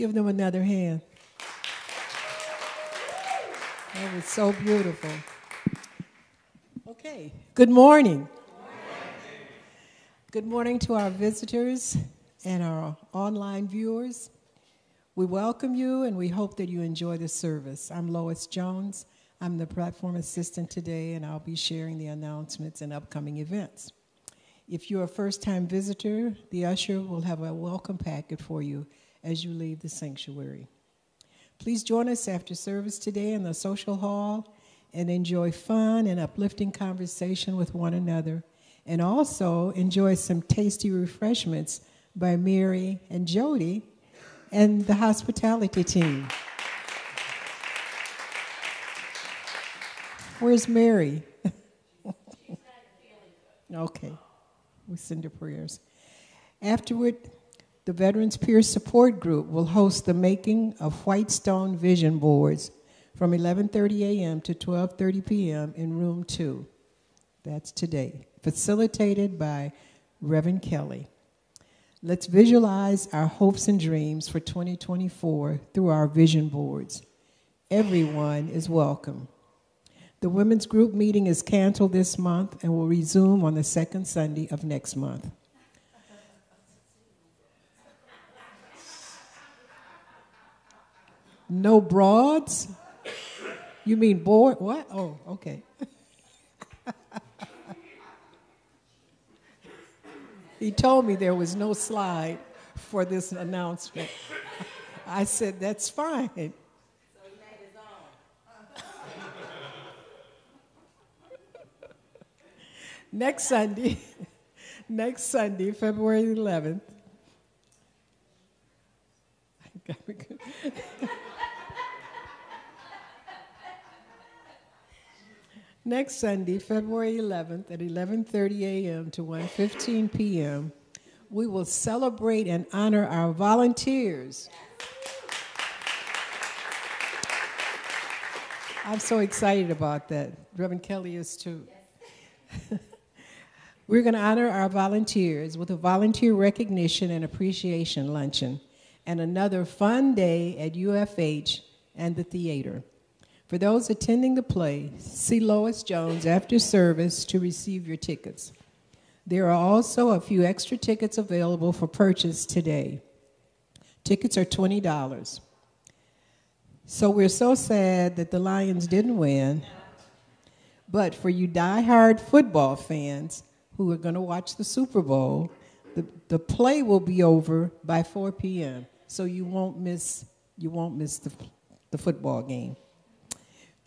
give them another hand. That was so beautiful. Okay, good morning. Good morning to our visitors and our online viewers. We welcome you and we hope that you enjoy the service. I'm Lois Jones. I'm the platform assistant today, and I'll be sharing the announcements and upcoming events. If you're a first time visitor, the usher will have a welcome packet for you as you leave the sanctuary. Please join us after service today in the social hall and enjoy fun and uplifting conversation with one another, and also enjoy some tasty refreshments by Mary and Jody and the hospitality team. Where's Mary? okay, we send her prayers. Afterward, the Veterans Peer Support Group will host the making of Whitestone Vision Boards from 11:30 a.m. to 12:30 p.m. in room 2. That's today, facilitated by Reverend Kelly. Let's visualize our hopes and dreams for 2024 through our vision boards. Everyone is welcome. The women's group meeting is canceled this month and will resume on the second Sunday of next month. No broads? You mean boy? What? Oh, okay. he told me there was no slide for this announcement. I said, that's fine. next Sunday, next Sunday, February 11th. Next Sunday, February 11th at 11:30 a.m. to 1:15 p.m., we will celebrate and honor our volunteers. I'm so excited about that. Reverend Kelly is too. We're going to honor our volunteers with a volunteer recognition and appreciation luncheon and another fun day at UFH and the theater. For those attending the play, see Lois Jones after service to receive your tickets. There are also a few extra tickets available for purchase today. Tickets are $20. So we're so sad that the Lions didn't win. But for you die-hard football fans who are going to watch the Super Bowl, the, the play will be over by 4 p.m. So you won't miss you won't miss the, the football game.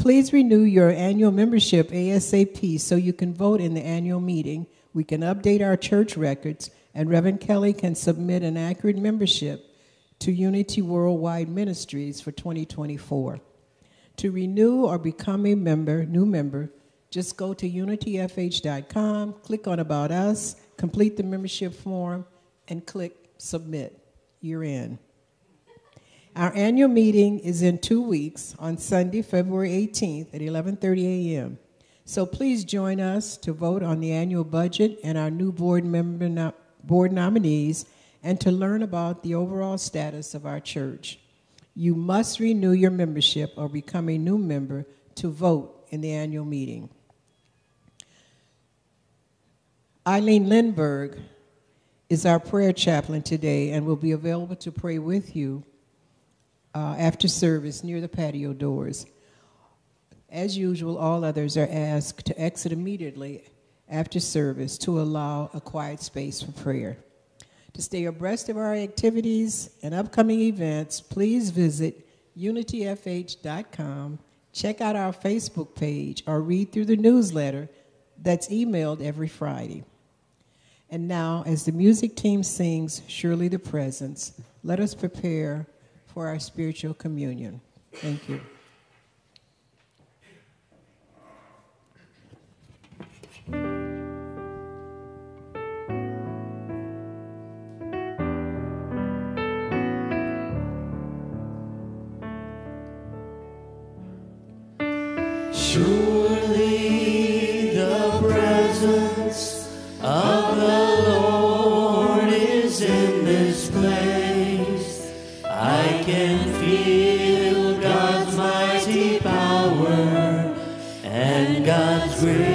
Please renew your annual membership ASAP so you can vote in the annual meeting. We can update our church records, and Reverend Kelly can submit an accurate membership to Unity Worldwide Ministries for 2024. To renew or become a member, new member, just go to unityfh.com, click on About Us, complete the membership form, and click Submit. You're in. Our annual meeting is in two weeks on Sunday, February 18th at 11:30 a.m. So please join us to vote on the annual budget and our new board member no- board nominees and to learn about the overall status of our church. You must renew your membership or become a new member to vote in the annual meeting. Eileen Lindberg is our prayer chaplain today and will be available to pray with you uh, after service near the patio doors. As usual, all others are asked to exit immediately after service to allow a quiet space for prayer. To stay abreast of our activities and upcoming events, please visit unityfh.com, check out our Facebook page, or read through the newsletter that's emailed every Friday. And now, as the music team sings Surely the Presence, let us prepare for our spiritual communion. Thank you. God's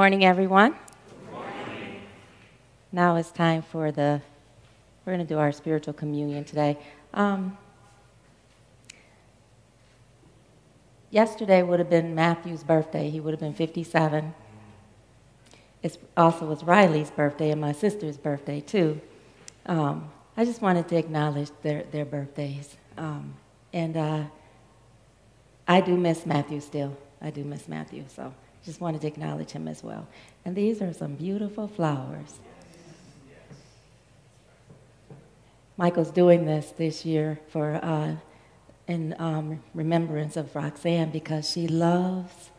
Well, good morning, everyone. Now it's time for the, we're going to do our spiritual communion today. Um, yesterday would have been Matthew's birthday. He would have been 57. It also was Riley's birthday and my sister's birthday, too. Um, I just wanted to acknowledge their, their birthdays. Um, and uh, I do miss Matthew still. I do miss Matthew, so just wanted to acknowledge him as well. And these are some beautiful flowers. Michael's doing this this year for uh, in um, remembrance of Roxanne because she loves,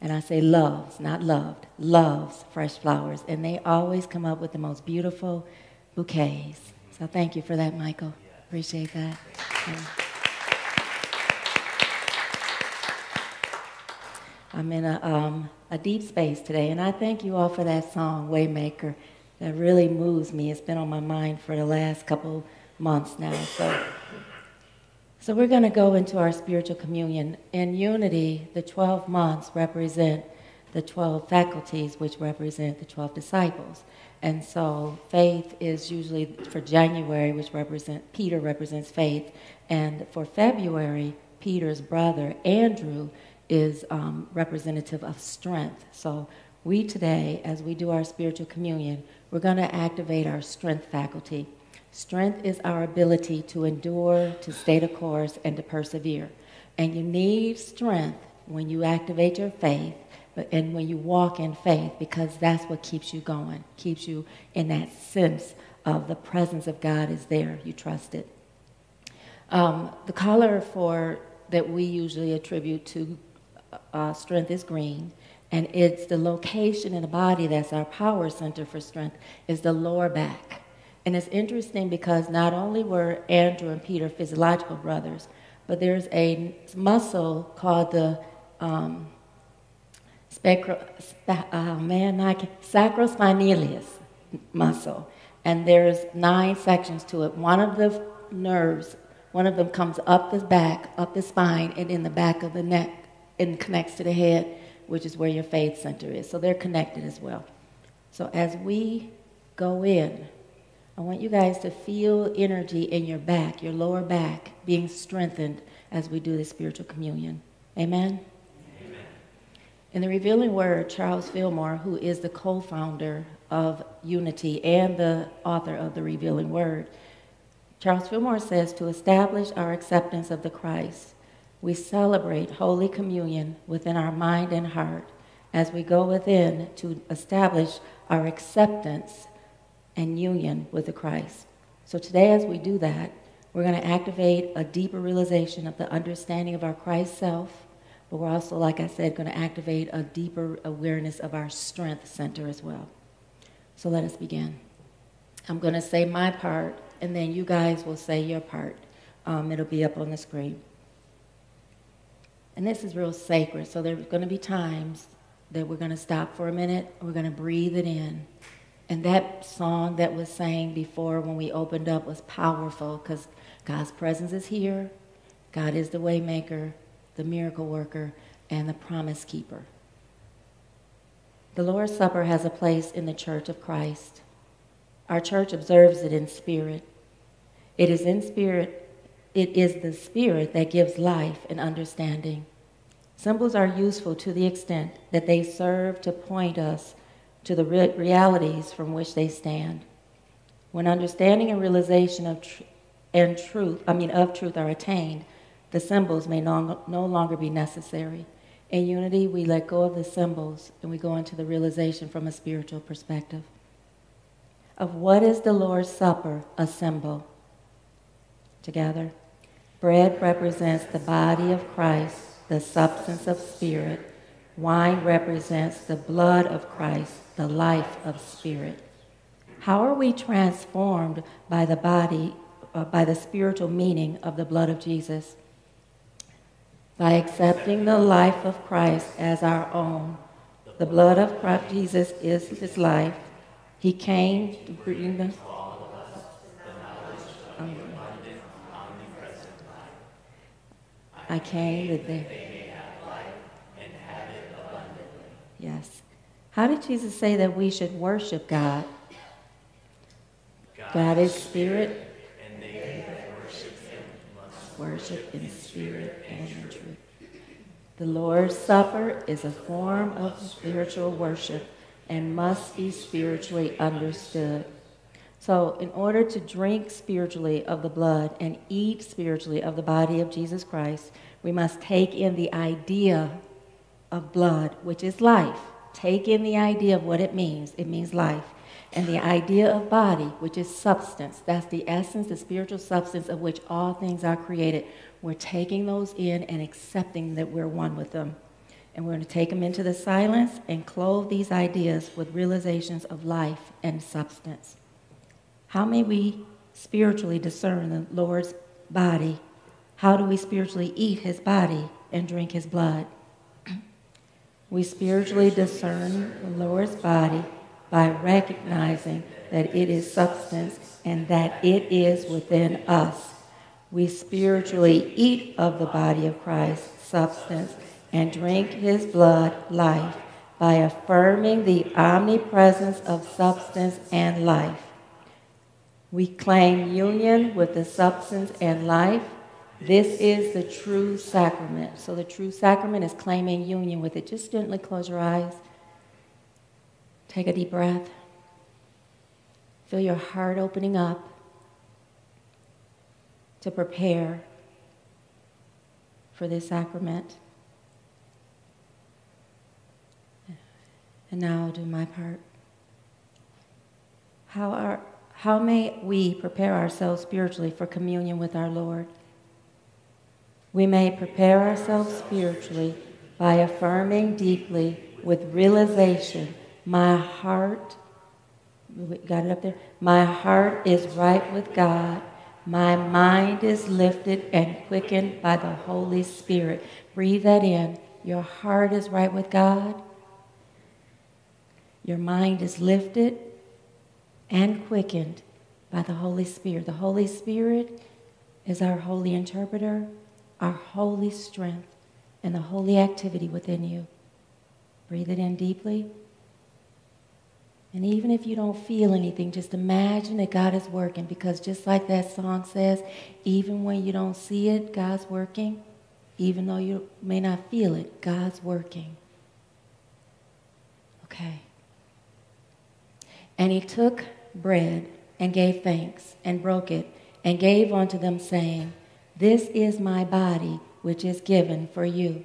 and I say loves, not loved, loves fresh flowers, and they always come up with the most beautiful bouquets. So thank you for that, Michael. Appreciate that. Yeah. I'm in a, um, a deep space today, and I thank you all for that song, Waymaker. That really moves me. It's been on my mind for the last couple months now. So, so we're going to go into our spiritual communion. In unity, the 12 months represent the 12 faculties, which represent the 12 disciples. And so faith is usually for January, which represent Peter represents faith, and for February, Peter's brother Andrew is um, representative of strength. So we today, as we do our spiritual communion, we're going to activate our strength faculty. Strength is our ability to endure, to stay the course, and to persevere. And you need strength when you activate your faith and when you walk in faith because that's what keeps you going, keeps you in that sense of the presence of God is there. You trust it. Um, the color for that we usually attribute to uh, strength is green, and it's the location in the body that's our power center for strength is the lower back. And it's interesting because not only were Andrew and Peter physiological brothers, but there's a muscle called the um, spectro, spa, uh, man, I can, sacrospinalius muscle, and there's nine sections to it. One of the nerves, one of them comes up the back, up the spine, and in the back of the neck and connects to the head, which is where your faith center is. So they're connected as well. So as we go in, I want you guys to feel energy in your back, your lower back, being strengthened as we do the spiritual communion. Amen? Amen? In the Revealing Word, Charles Fillmore, who is the co founder of Unity and the author of the Revealing Word, Charles Fillmore says to establish our acceptance of the Christ we celebrate Holy Communion within our mind and heart as we go within to establish our acceptance and union with the Christ. So today, as we do that, we're going to activate a deeper realization of the understanding of our Christ self, but we're also, like I said, going to activate a deeper awareness of our strength center as well. So let us begin. I'm going to say my part, and then you guys will say your part. Um, it'll be up on the screen. And this is real sacred. So there's going to be times that we're going to stop for a minute. We're going to breathe it in. And that song that was sang before when we opened up was powerful because God's presence is here. God is the waymaker, the miracle worker, and the promise keeper. The Lord's Supper has a place in the church of Christ. Our church observes it in spirit. It is in spirit it is the Spirit that gives life and understanding. Symbols are useful to the extent that they serve to point us to the re- realities from which they stand. When understanding and realization of tr- and truth, I mean of truth, are attained, the symbols may no, no longer be necessary. In unity, we let go of the symbols and we go into the realization from a spiritual perspective. Of what is the Lord's Supper a symbol? Together. Bread represents the body of Christ, the substance of spirit. Wine represents the blood of Christ, the life of spirit. How are we transformed by the body, uh, by the spiritual meaning of the blood of Jesus? By accepting the life of Christ as our own. The blood of Christ Jesus is his life. He came to bring us. I came that they may have life and have it abundantly. Yes. How did Jesus say that we should worship God? God is spirit. And they that worship him must worship in spirit and in truth. The Lord's Supper is a form of spiritual worship and must be spiritually understood. So, in order to drink spiritually of the blood and eat spiritually of the body of Jesus Christ, we must take in the idea of blood, which is life. Take in the idea of what it means. It means life. And the idea of body, which is substance. That's the essence, the spiritual substance of which all things are created. We're taking those in and accepting that we're one with them. And we're going to take them into the silence and clothe these ideas with realizations of life and substance. How may we spiritually discern the Lord's body? How do we spiritually eat his body and drink his blood? we spiritually discern the Lord's body by recognizing that it is substance and that it is within us. We spiritually eat of the body of Christ, substance, and drink his blood, life, by affirming the omnipresence of substance and life. We claim union with the substance and life this is the true sacrament. So the true sacrament is claiming union with it. Just gently close your eyes. Take a deep breath. Feel your heart opening up to prepare for this sacrament. And now I'll do my part. How, are, how may we prepare ourselves spiritually for communion with our Lord? we may prepare ourselves spiritually by affirming deeply with realization my heart got it up there my heart is right with god. My mind is lifted and quickened by the holy spirit. Breathe that in. Your heart is right with god. Your mind is lifted and quickened by the holy spirit the holy spirit is our holy interpreter our holy strength and the holy activity within you. Breathe it in deeply. And even if you don't feel anything, just imagine that God is working because just like that song says, even when you don't see it, God's working. Even though you may not feel it, God's working. Okay. And he took bread and gave thanks and broke it and gave unto them, saying, this is my body, which is given for you.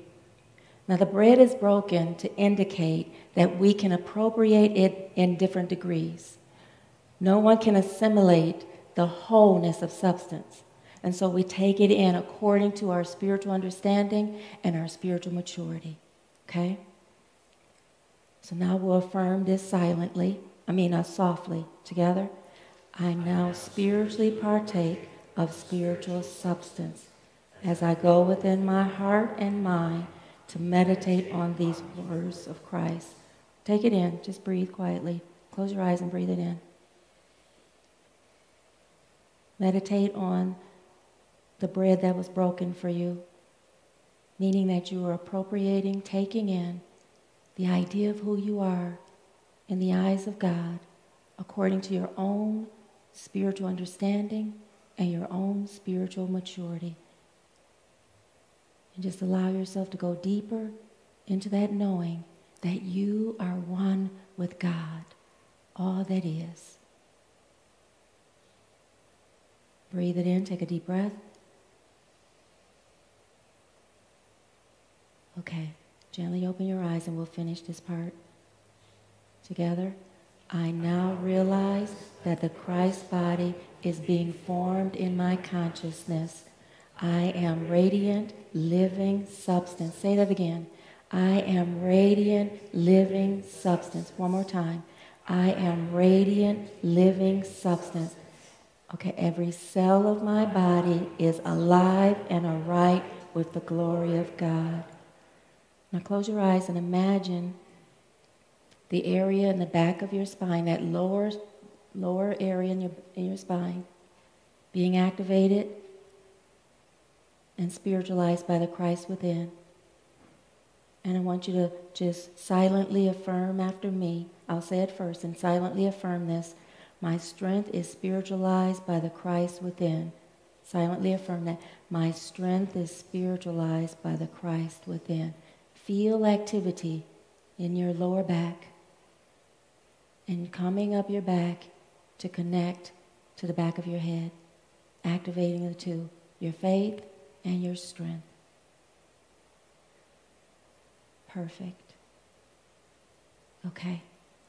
Now, the bread is broken to indicate that we can appropriate it in different degrees. No one can assimilate the wholeness of substance. And so we take it in according to our spiritual understanding and our spiritual maturity. Okay? So now we'll affirm this silently, I mean, uh, softly together. I now spiritually partake of spiritual substance as I go within my heart and mind to meditate on these words of Christ. Take it in. Just breathe quietly. Close your eyes and breathe it in. Meditate on the bread that was broken for you, meaning that you are appropriating, taking in the idea of who you are in the eyes of God according to your own spiritual understanding and your own spiritual maturity. And just allow yourself to go deeper into that knowing that you are one with God, all that is. Breathe it in, take a deep breath. Okay, gently open your eyes and we'll finish this part together. I now realize that the Christ body is being formed in my consciousness. I am radiant, living substance. Say that again. I am radiant, living substance. One more time. I am radiant, living substance. Okay, every cell of my body is alive and aright with the glory of God. Now close your eyes and imagine the area in the back of your spine, that lower, lower area in your, in your spine, being activated and spiritualized by the Christ within. And I want you to just silently affirm after me. I'll say it first and silently affirm this. My strength is spiritualized by the Christ within. Silently affirm that. My strength is spiritualized by the Christ within. Feel activity in your lower back and coming up your back to connect to the back of your head, activating the two your faith and your strength. Perfect. Okay,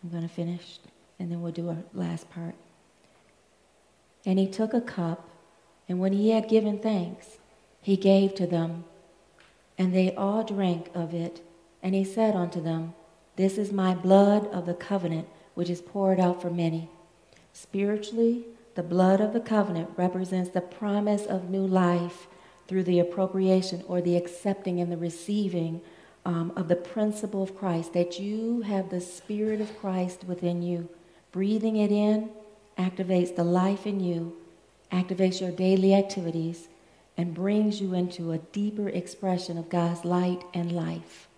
I'm going to finish and then we'll do our last part. And he took a cup, and when he had given thanks, he gave to them, and they all drank of it. And he said unto them, This is my blood of the covenant, which is poured out for many. Spiritually, the blood of the covenant represents the promise of new life through the appropriation or the accepting and the receiving um, of the principle of Christ, that you have the Spirit of Christ within you. Breathing it in activates the life in you, activates your daily activities, and brings you into a deeper expression of God's light and life.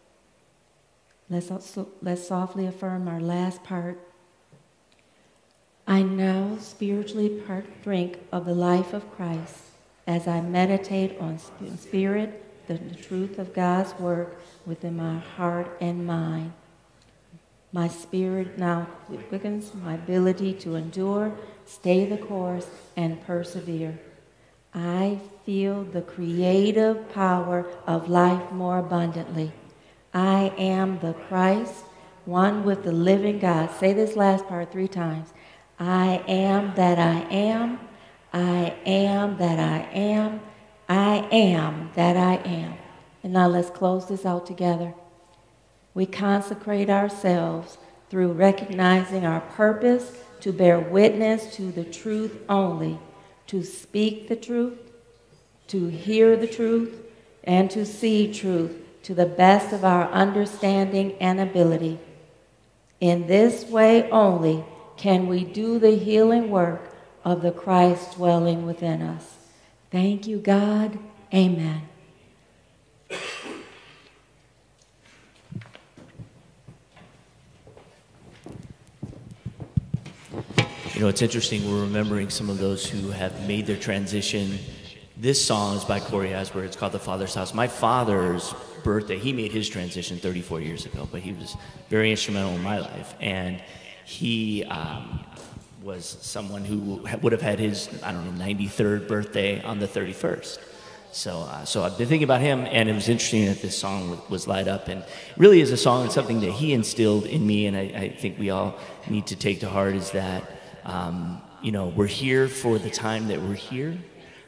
Let's, also, let's softly affirm our last part. I now spiritually drink of the life of Christ as I meditate on spirit, the, the truth of God's work within my heart and mind. My spirit now quickens my ability to endure, stay the course, and persevere. I feel the creative power of life more abundantly. I am the Christ, one with the living God. Say this last part three times. I am that I am. I am that I am. I am that I am. And now let's close this out together. We consecrate ourselves through recognizing our purpose to bear witness to the truth only, to speak the truth, to hear the truth, and to see truth to the best of our understanding and ability. In this way only can we do the healing work of the Christ dwelling within us. Thank you, God. Amen. You know, it's interesting. We're remembering some of those who have made their transition. This song is by Cory Asbury. It's called The Father's House. My father's birthday, he made his transition 34 years ago, but he was very instrumental in my life. And he um, was someone who would have had his, I don't know, 93rd birthday on the 31st. So, uh, so I've been thinking about him, and it was interesting that this song was light up, and really is a song and something that he instilled in me, and I, I think we all need to take to heart is that um, you know, we're here for the time that we're here,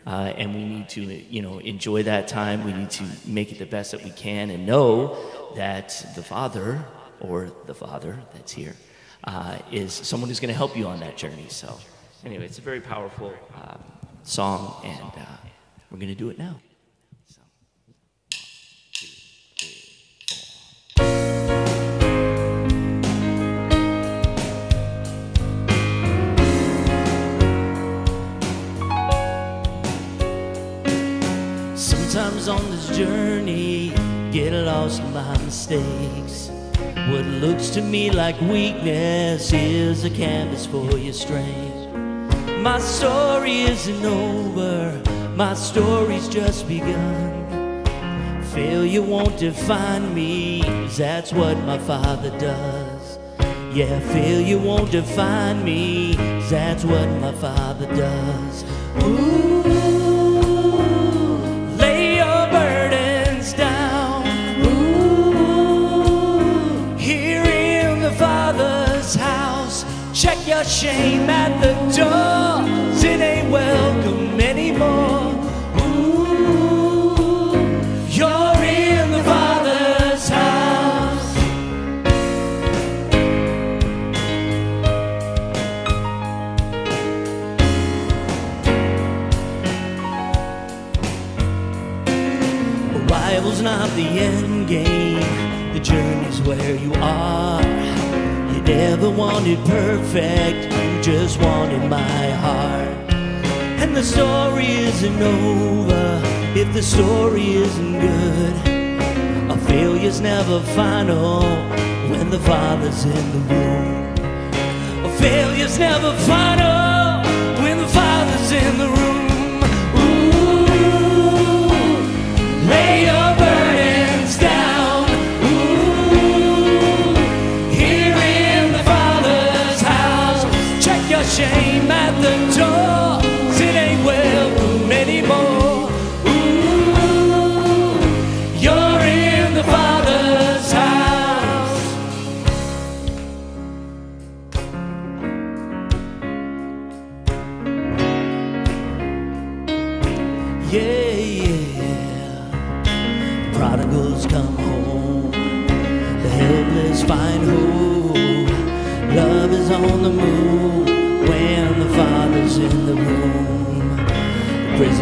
uh, and we need to, you know, enjoy that time. We need to make it the best that we can, and know that the Father or the Father that's here uh, is someone who's going to help you on that journey. So, anyway, it's a very powerful um, song, and uh, we're going to do it now. Sometimes on this journey, get lost in my mistakes. What looks to me like weakness is a canvas for your strength. My story isn't over, my story's just begun. Failure won't define me, that's what my father does. Yeah, failure won't define me, that's what my father does. Ooh. Check your shame at the door. It ain't welcome anymore. Ooh, you're in the Father's house. Arrival's not the end game. The journey's where you are. Never wanted perfect, you just wanted my heart. And the story isn't over if the story isn't good. A failure's never final when the father's in the room. A failure's never final when the father's in the room. Ooh, lay your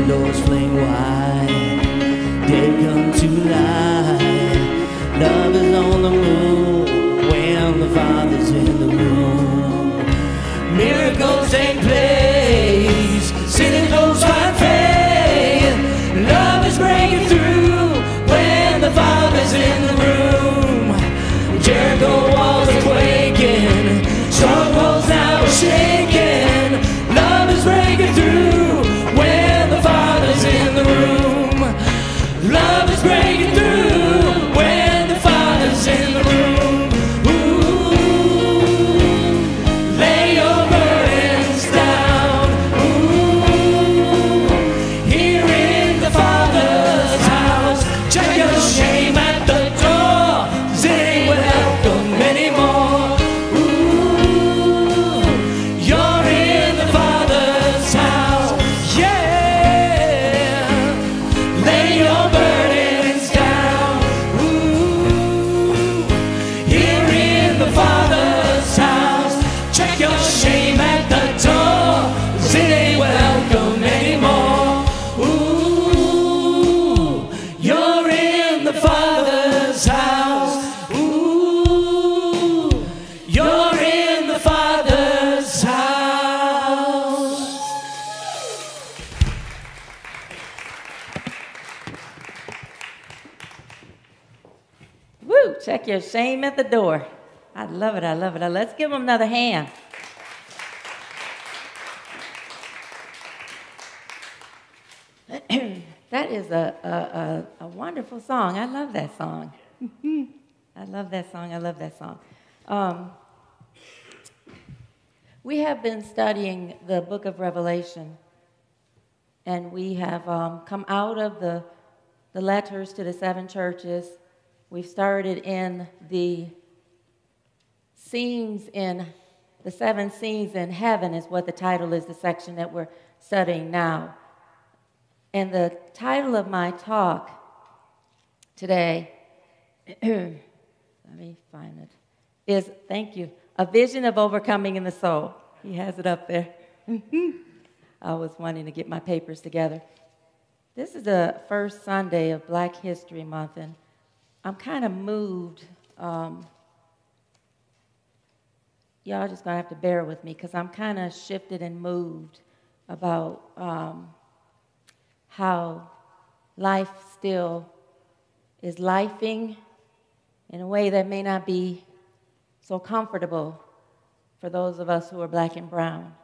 The your shame at the door. I love it. I love it. Let's give them another hand. that is a, a, a, a wonderful song. I love that song. I love that song. I love that song. Um, we have been studying the book of Revelation, and we have um, come out of the, the letters to the seven churches. We've started in the scenes in the seven scenes in heaven, is what the title is, the section that we're studying now. And the title of my talk today, let me find it, is thank you, A Vision of Overcoming in the Soul. He has it up there. I was wanting to get my papers together. This is the first Sunday of Black History Month, and I'm kind of moved. Um, y'all just gonna have to bear with me because I'm kind of shifted and moved about um, how life still is lifing in a way that may not be so comfortable for those of us who are black and brown.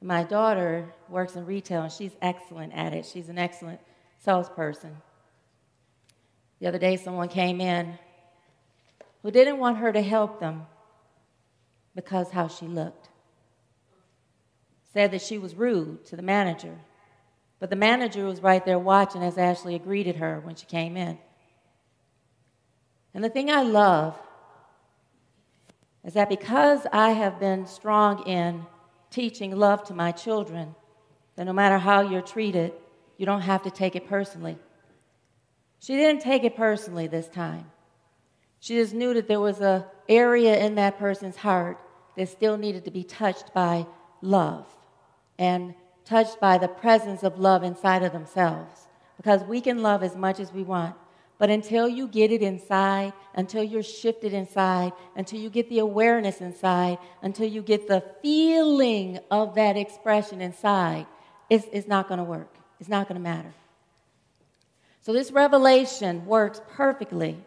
My daughter works in retail and she's excellent at it. She's an excellent salesperson. The other day, someone came in who didn't want her to help them because how she looked. Said that she was rude to the manager, but the manager was right there watching as Ashley greeted her when she came in. And the thing I love is that because I have been strong in teaching love to my children, that no matter how you're treated, you don't have to take it personally. She didn't take it personally this time. She just knew that there was an area in that person's heart that still needed to be touched by love and touched by the presence of love inside of themselves because we can love as much as we want. But until you get it inside, until you're shifted inside, until you get the awareness inside, until you get the feeling of that expression inside, it's, it's not going to work. It's not going to matter. So, this revelation works perfectly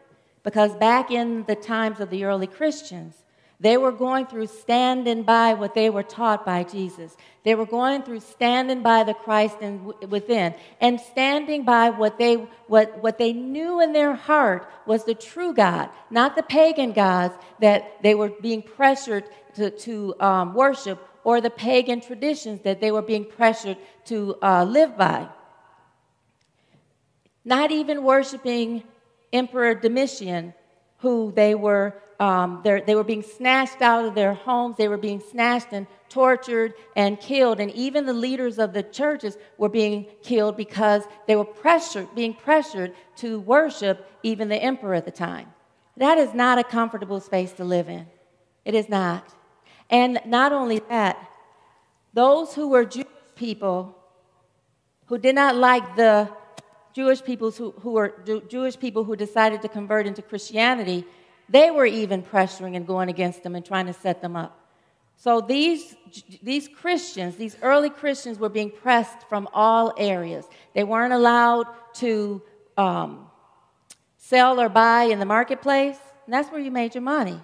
because back in the times of the early Christians, they were going through standing by what they were taught by Jesus. They were going through standing by the Christ in, within and standing by what they, what, what they knew in their heart was the true God, not the pagan gods that they were being pressured to, to um, worship or the pagan traditions that they were being pressured to uh, live by. Not even worshiping Emperor Domitian, who they were um, they were being snatched out of their homes. They were being snatched and tortured and killed. And even the leaders of the churches were being killed because they were pressured, being pressured to worship even the emperor at the time. That is not a comfortable space to live in. It is not. And not only that, those who were Jewish people who did not like the Jewish people who, who were Jewish people who decided to convert into Christianity they were even pressuring and going against them and trying to set them up. So these, these Christians, these early Christians, were being pressed from all areas. They weren't allowed to um, sell or buy in the marketplace, and that's where you made your money.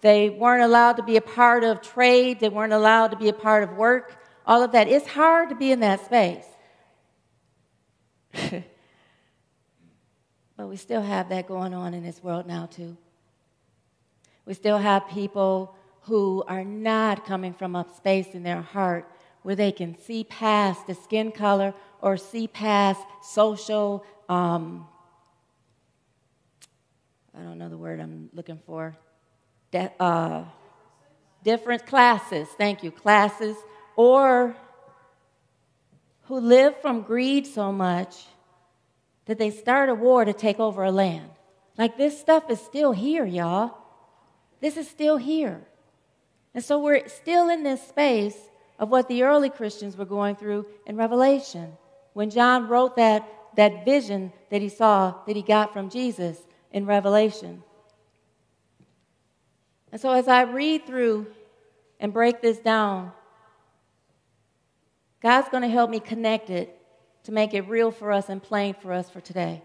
They weren't allowed to be a part of trade, they weren't allowed to be a part of work, all of that. It's hard to be in that space. but we still have that going on in this world now, too. We still have people who are not coming from a space in their heart where they can see past the skin color or see past social, um, I don't know the word I'm looking for, De- uh, different classes, thank you, classes, or who live from greed so much that they start a war to take over a land. Like this stuff is still here, y'all. This is still here. And so we're still in this space of what the early Christians were going through in Revelation. When John wrote that, that vision that he saw, that he got from Jesus in Revelation. And so as I read through and break this down, God's going to help me connect it to make it real for us and plain for us for today.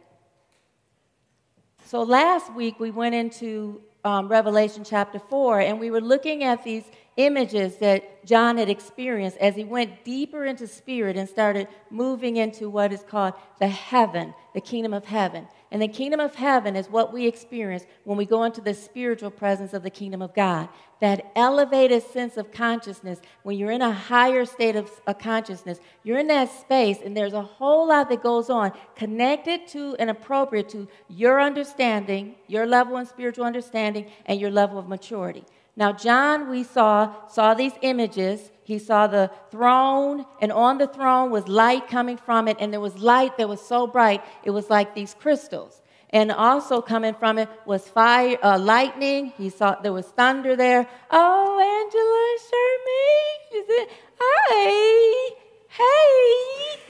So last week we went into um, Revelation chapter 4, and we were looking at these images that John had experienced as he went deeper into spirit and started moving into what is called the heaven, the kingdom of heaven. And the kingdom of heaven is what we experience when we go into the spiritual presence of the kingdom of God. That elevated sense of consciousness, when you're in a higher state of, consciousness, you're in that space, and there's a whole lot that goes on connected to and appropriate to your understanding, your level of spiritual understanding, and your level of maturity. Now, John, we saw, saw these images. He saw the throne, and on the throne was light coming from it, and there was light that was so bright, it was like these crystals. And also coming from it was fire, uh, lightning. He saw there was thunder there. Oh, Angela Sherman, she said, "Hi, hey,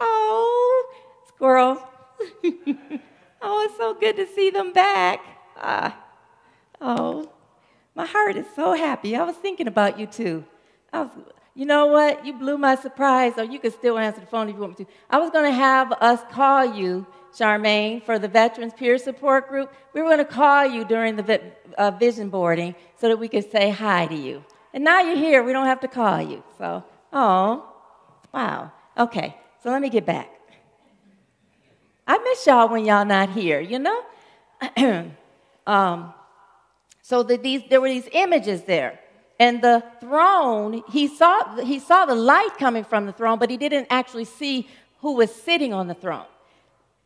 oh, squirrels. oh, it's so good to see them back. Ah, oh." My heart is so happy. I was thinking about you too. I was, you know what? You blew my surprise, or you could still answer the phone if you want me to. I was going to have us call you, Charmaine, for the Veterans Peer Support Group. We were going to call you during the uh, vision boarding so that we could say hi to you. And now you're here. We don't have to call you. So, oh, wow. Okay, so let me get back. I miss y'all when y'all not here, you know? um, so that these, there were these images there. And the throne, he saw, he saw the light coming from the throne, but he didn't actually see who was sitting on the throne.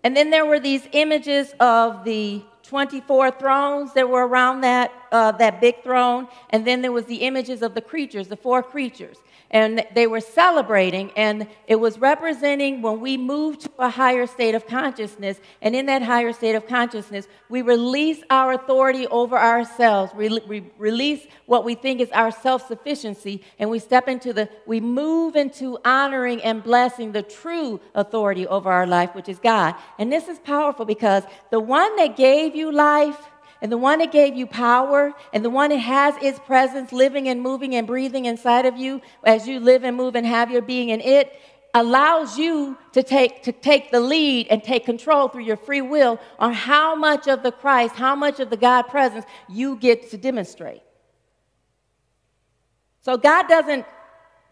And then there were these images of the 24 thrones that were around that uh, that big throne, and then there was the images of the creatures, the four creatures and they were celebrating, and it was representing when we move to a higher state of consciousness, and in that higher state of consciousness, we release our authority over ourselves, we, we release what we think is our self sufficiency, and we step into the, we move into honoring and blessing the true authority over our life, which is God. And this is powerful because the one that gave you life, and the one that gave you power, and the one that has its presence living and moving and breathing inside of you as you live and move and have your being in it, allows you to take, to take the lead and take control through your free will on how much of the Christ, how much of the God presence you get to demonstrate. So God doesn't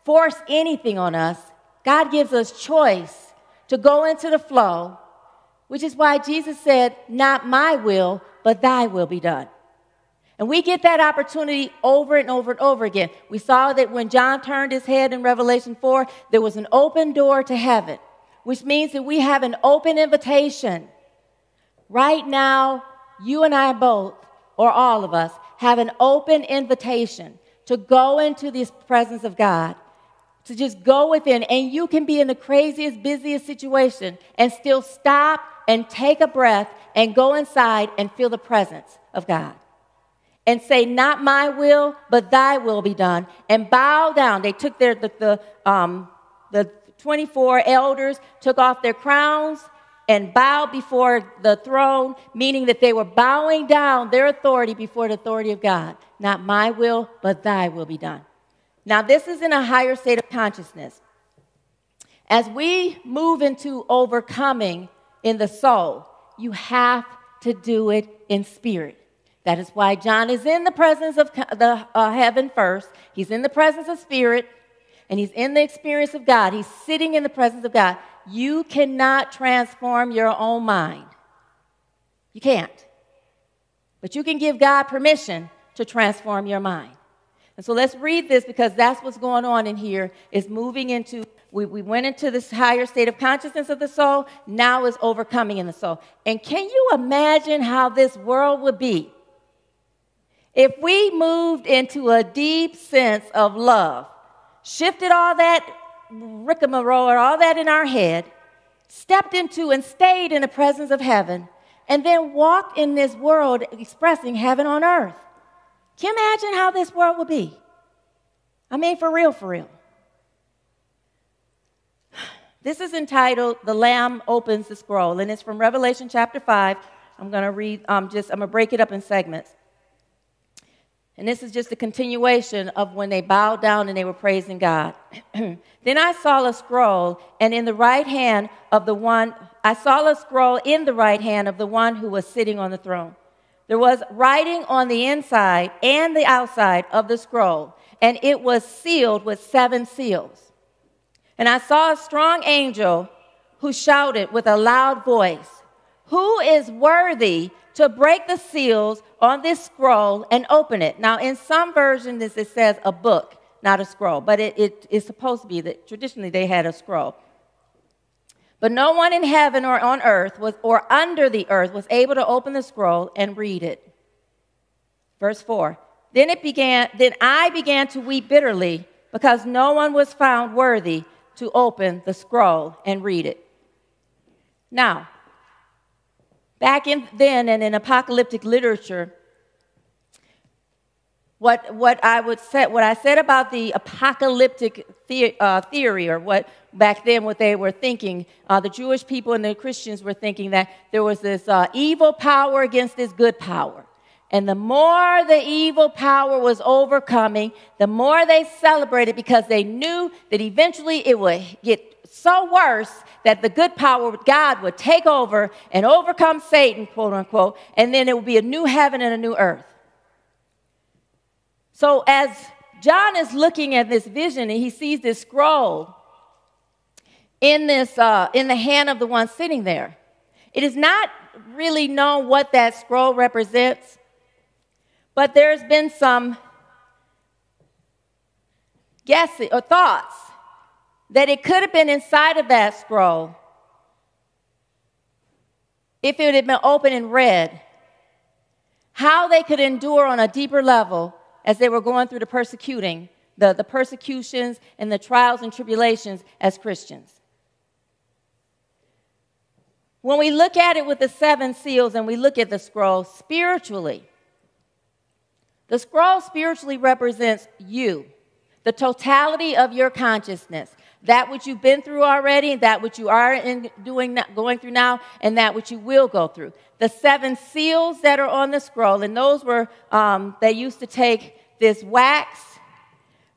force anything on us, God gives us choice to go into the flow, which is why Jesus said, Not my will, but thy will be done. And we get that opportunity over and over and over again. We saw that when John turned his head in Revelation 4, there was an open door to heaven, which means that we have an open invitation. Right now, you and I both, or all of us, have an open invitation to go into this presence of God, to just go within. And you can be in the craziest, busiest situation and still stop and take a breath and go inside and feel the presence of God. And say, Not my will, but thy will be done. And bow down. They took their, the, the, um, the 24 elders, took off their crowns and bowed before the throne, meaning that they were bowing down their authority before the authority of God. Not my will, but thy will be done. Now, this is in a higher state of consciousness. As we move into overcoming in the soul, you have to do it in spirit. That is why John is in the presence of the uh, heaven first. He's in the presence of spirit, and he's in the experience of God. He's sitting in the presence of God. You cannot transform your own mind. You can't. But you can give God permission to transform your mind. And so let's read this because that's what's going on in here is moving into we, we went into this higher state of consciousness of the soul, now is overcoming in the soul. And can you imagine how this world would be if we moved into a deep sense of love, shifted all that rigmarole or all that in our head, stepped into and stayed in the presence of heaven, and then walked in this world expressing heaven on earth? Can you imagine how this world would be? I mean, for real, for real. This is entitled The Lamb Opens the Scroll, and it's from Revelation chapter 5. I'm going to read, um, just, I'm going to break it up in segments. And this is just a continuation of when they bowed down and they were praising God. then I saw a scroll, and in the right hand of the one, I saw a scroll in the right hand of the one who was sitting on the throne. There was writing on the inside and the outside of the scroll, and it was sealed with seven seals. And I saw a strong angel who shouted with a loud voice, Who is worthy to break the seals on this scroll and open it? Now, in some versions, it says a book, not a scroll, but it, it is supposed to be that traditionally they had a scroll. But no one in heaven or on earth was, or under the earth was able to open the scroll and read it. Verse 4. Then it began, then I began to weep bitterly because no one was found worthy to open the scroll and read it. Now, back in then and in apocalyptic literature, what, what I would say, what I said about the apocalyptic the, uh, theory, or what back then what they were thinking, uh, the Jewish people and the Christians were thinking that there was this uh, evil power against this good power. And the more the evil power was overcoming, the more they celebrated because they knew that eventually it would get so worse that the good power of God would take over and overcome Satan, quote unquote, and then it would be a new heaven and a new earth. So as John is looking at this vision and he sees this scroll in this uh, in the hand of the one sitting there, it is not really known what that scroll represents. But there's been some guessing or uh, thoughts that it could have been inside of that scroll if it had been open and read. how they could endure on a deeper level as they were going through the persecuting, the, the persecutions and the trials and tribulations as Christians. When we look at it with the seven seals and we look at the scroll spiritually, the scroll spiritually represents you, the totality of your consciousness, that which you've been through already, that which you are in doing, going through now, and that which you will go through. The seven seals that are on the scroll, and those were, um, they used to take this wax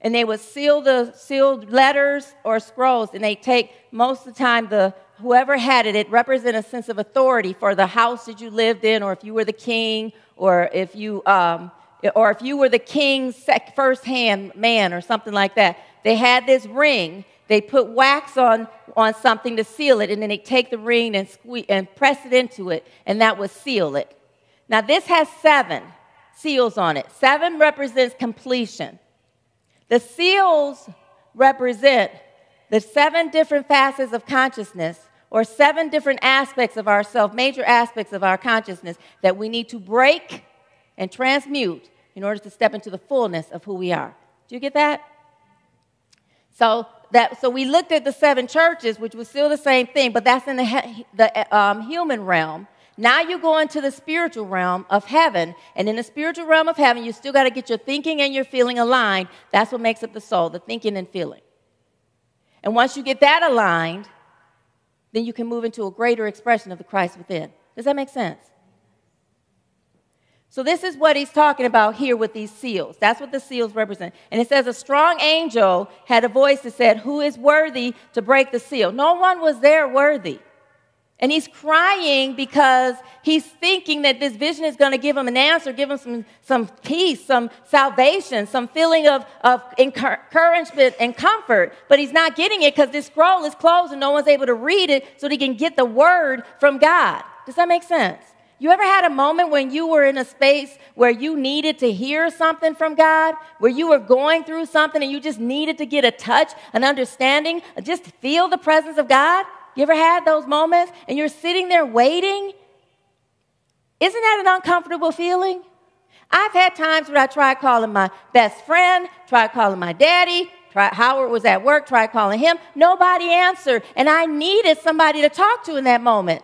and they would seal the sealed letters or scrolls, and they take most of the time the whoever had it, it represented a sense of authority for the house that you lived in, or if you were the king, or if you um, or if you were the king's first-hand man, or something like that. They had this ring. They put wax on on something to seal it, and then they take the ring and squeeze and press it into it, and that would seal it. Now this has seven seals on it. Seven represents completion. The seals represent the seven different facets of consciousness or seven different aspects of ourself, major aspects of our consciousness that we need to break and transmute in order to step into the fullness of who we are. Do you get that? So that so we looked at the seven churches, which was still the same thing, but that's in the, the um, human realm. Now you go into the spiritual realm of heaven, and in the spiritual realm of heaven, you still got to get your thinking and your feeling aligned. That's what makes up the soul, the thinking and feeling. And once you get that aligned, then you can move into a greater expression of the Christ within. Does that make sense? So, this is what he's talking about here with these seals. That's what the seals represent. And it says, A strong angel had a voice that said, Who is worthy to break the seal? No one was there worthy. And he's crying because he's thinking that this vision is going to give him an answer, give him some, some peace, some salvation, some feeling of, of encouragement and comfort. But he's not getting it because this scroll is closed and no one's able to read it so that he can get the word from God. Does that make sense? You ever had a moment when you were in a space where you needed to hear something from God, where you were going through something and you just needed to get a touch, an understanding, just feel the presence of God? You ever had those moments and you're sitting there waiting? Isn't that an uncomfortable feeling? I've had times where I tried calling my best friend, tried calling my daddy, tried, Howard was at work, tried calling him. Nobody answered, and I needed somebody to talk to in that moment.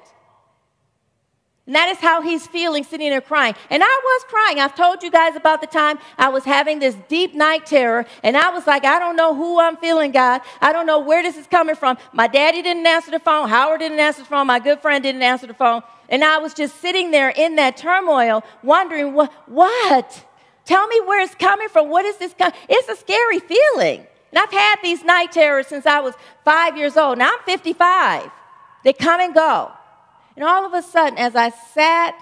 And that is how he's feeling sitting there crying. And I was crying. I've told you guys about the time I was having this deep night terror. And I was like, I don't know who I'm feeling, God. I don't know where this is coming from. My daddy didn't answer the phone. Howard didn't answer the phone. My good friend didn't answer the phone. And I was just sitting there in that turmoil, wondering, what? what? Tell me where it's coming from. What is this? Com-? It's a scary feeling. And I've had these night terrors since I was five years old. Now I'm 55. They come and go. And all of a sudden, as I sat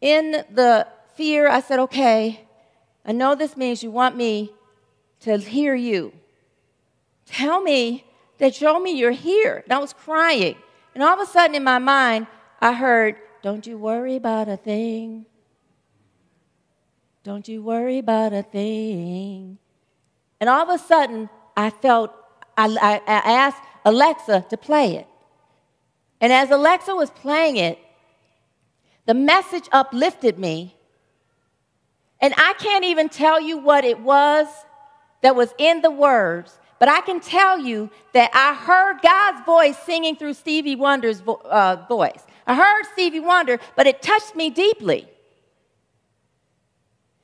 in the fear, I said, okay, I know this means you want me to hear you. Tell me that show me you're here. And I was crying. And all of a sudden in my mind, I heard, Don't you worry about a thing. Don't you worry about a thing. And all of a sudden, I felt, I, I, I asked Alexa to play it. And as Alexa was playing it, the message uplifted me. And I can't even tell you what it was that was in the words, but I can tell you that I heard God's voice singing through Stevie Wonder's vo- uh, voice. I heard Stevie Wonder, but it touched me deeply.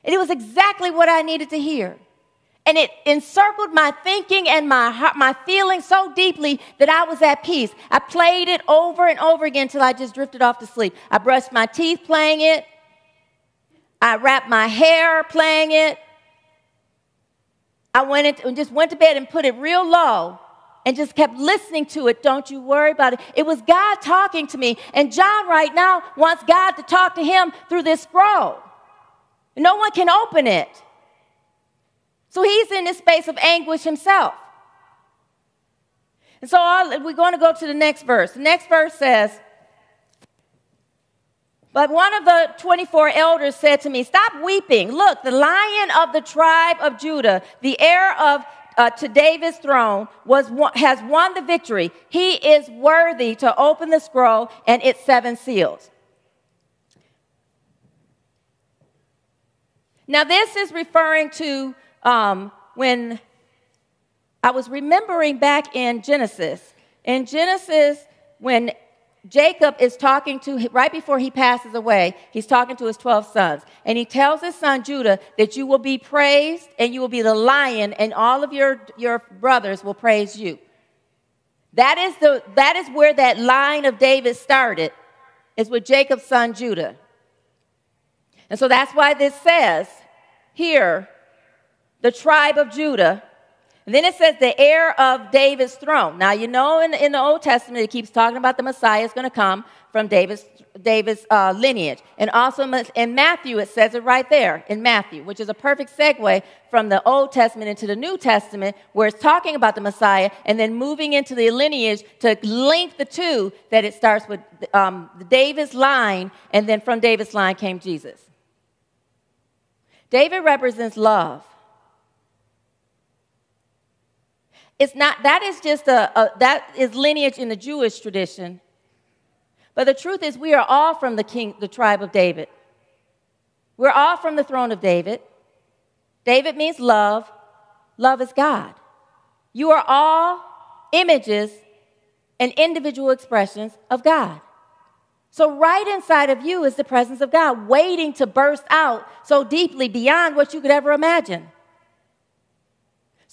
And it was exactly what I needed to hear. And it encircled my thinking and my heart, my feelings so deeply that I was at peace. I played it over and over again until I just drifted off to sleep. I brushed my teeth playing it. I wrapped my hair playing it. I went and just went to bed and put it real low and just kept listening to it. Don't you worry about it. It was God talking to me. And John right now wants God to talk to him through this scroll. No one can open it. So he's in this space of anguish himself. And so I'll, we're going to go to the next verse. The next verse says, But one of the 24 elders said to me, Stop weeping. Look, the lion of the tribe of Judah, the heir of uh, to David's throne was has won the victory. He is worthy to open the scroll and its seven seals. Now, this is referring to um, when I was remembering back in Genesis. In Genesis, when Jacob is talking to, right before he passes away, he's talking to his 12 sons. And he tells his son Judah that you will be praised and you will be the lion, and all of your, your brothers will praise you. That is, the, that is where that line of David started, is with Jacob's son Judah. And so that's why this says here, the tribe of Judah and then it says the heir of David's throne. Now, you know in, in the Old Testament, it keeps talking about the Messiah is going to come from David's, David's uh, lineage. And also in Matthew, it says it right there in Matthew, which is a perfect segue from the Old Testament into the New Testament, where it's talking about the Messiah and then moving into the lineage to link the two, that it starts with um, David's line, and then from David's line came Jesus. David represents love. It's not, that is just a, a, that is lineage in the Jewish tradition. But the truth is, we are all from the king, the tribe of David. We're all from the throne of David. David means love. Love is God. You are all images and individual expressions of God. So, right inside of you is the presence of God, waiting to burst out so deeply beyond what you could ever imagine.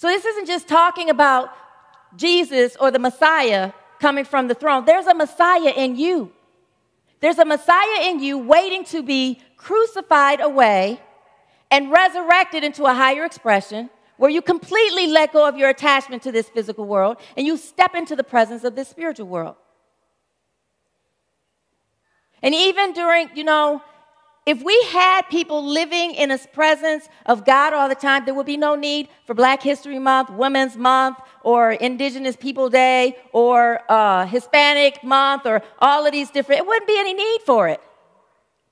So this isn't just talking about Jesus or the Messiah coming from the throne. There's a Messiah in you. There's a Messiah in you waiting to be crucified away and resurrected into a higher expression where you completely let go of your attachment to this physical world and you step into the presence of this spiritual world. And even during, you know, if we had people living in a presence of God all the time, there would be no need for Black History Month, Women's Month, or Indigenous People Day, or uh, Hispanic Month, or all of these different, it wouldn't be any need for it.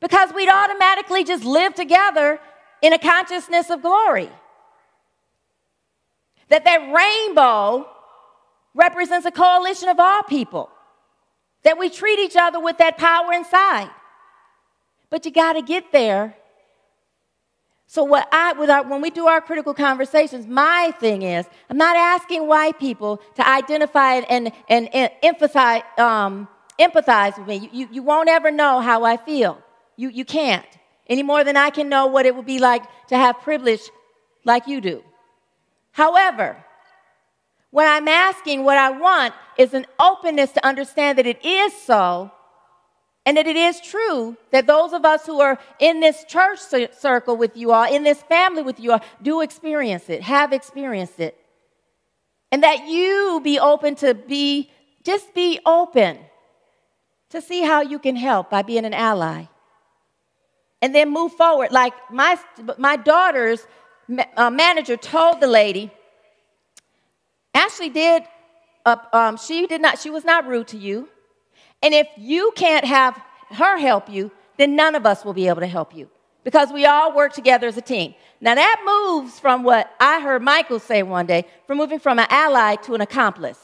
Because we'd automatically just live together in a consciousness of glory. That that rainbow represents a coalition of all people. That we treat each other with that power inside. But you got to get there. So what I, our, when we do our critical conversations, my thing is, I'm not asking white people to identify and, and, and emphasize, um, empathize with me. You, you, you won't ever know how I feel. You, you can't. Any more than I can know what it would be like to have privilege like you do. However, what I'm asking, what I want, is an openness to understand that it is so and that it is true that those of us who are in this church circle with you all, in this family with you all, do experience it, have experienced it. And that you be open to be, just be open to see how you can help by being an ally. And then move forward. Like my, my daughter's uh, manager told the lady, Ashley did, uh, um, she did not, she was not rude to you. And if you can't have her help you, then none of us will be able to help you because we all work together as a team. Now, that moves from what I heard Michael say one day from moving from an ally to an accomplice.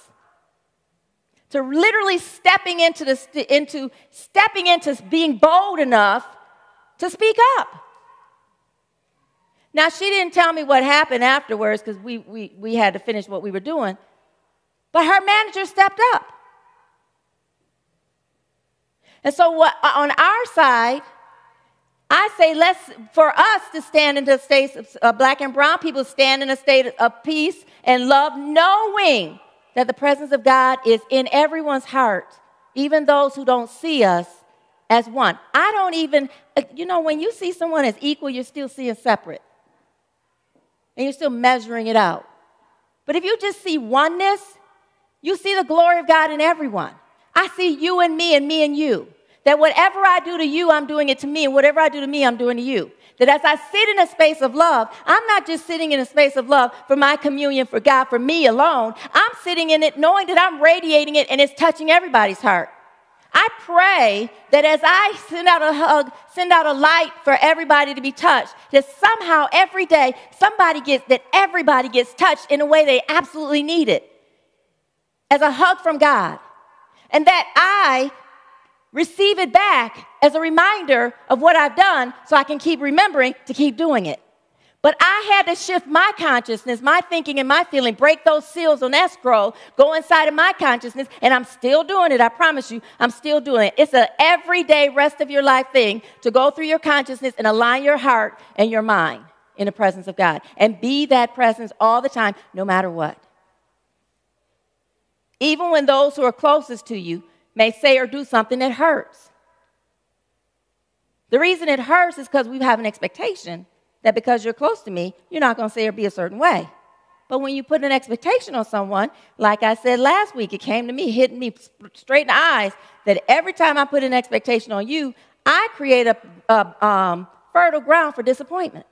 To literally stepping into, the, into stepping into being bold enough to speak up. Now, she didn't tell me what happened afterwards because we, we, we had to finish what we were doing, but her manager stepped up. And so, what, on our side, I say let's for us to stand in the state of uh, black and brown people stand in a state of peace and love, knowing that the presence of God is in everyone's heart, even those who don't see us as one. I don't even, you know, when you see someone as equal, you're still seeing separate, and you're still measuring it out. But if you just see oneness, you see the glory of God in everyone. I see you and me and me and you. That whatever I do to you, I'm doing it to me, and whatever I do to me, I'm doing to you. That as I sit in a space of love, I'm not just sitting in a space of love for my communion for God, for me alone. I'm sitting in it knowing that I'm radiating it and it's touching everybody's heart. I pray that as I send out a hug, send out a light for everybody to be touched, that somehow every day somebody gets, that everybody gets touched in a way they absolutely need it. As a hug from God. And that I receive it back as a reminder of what I've done so I can keep remembering to keep doing it. But I had to shift my consciousness, my thinking, and my feeling, break those seals on that scroll, go inside of my consciousness, and I'm still doing it. I promise you, I'm still doing it. It's an everyday, rest of your life thing to go through your consciousness and align your heart and your mind in the presence of God and be that presence all the time, no matter what. Even when those who are closest to you may say or do something that hurts. The reason it hurts is because we have an expectation that because you're close to me, you're not going to say or be a certain way. But when you put an expectation on someone, like I said last week, it came to me, hitting me straight in the eyes, that every time I put an expectation on you, I create a, a um, fertile ground for disappointment.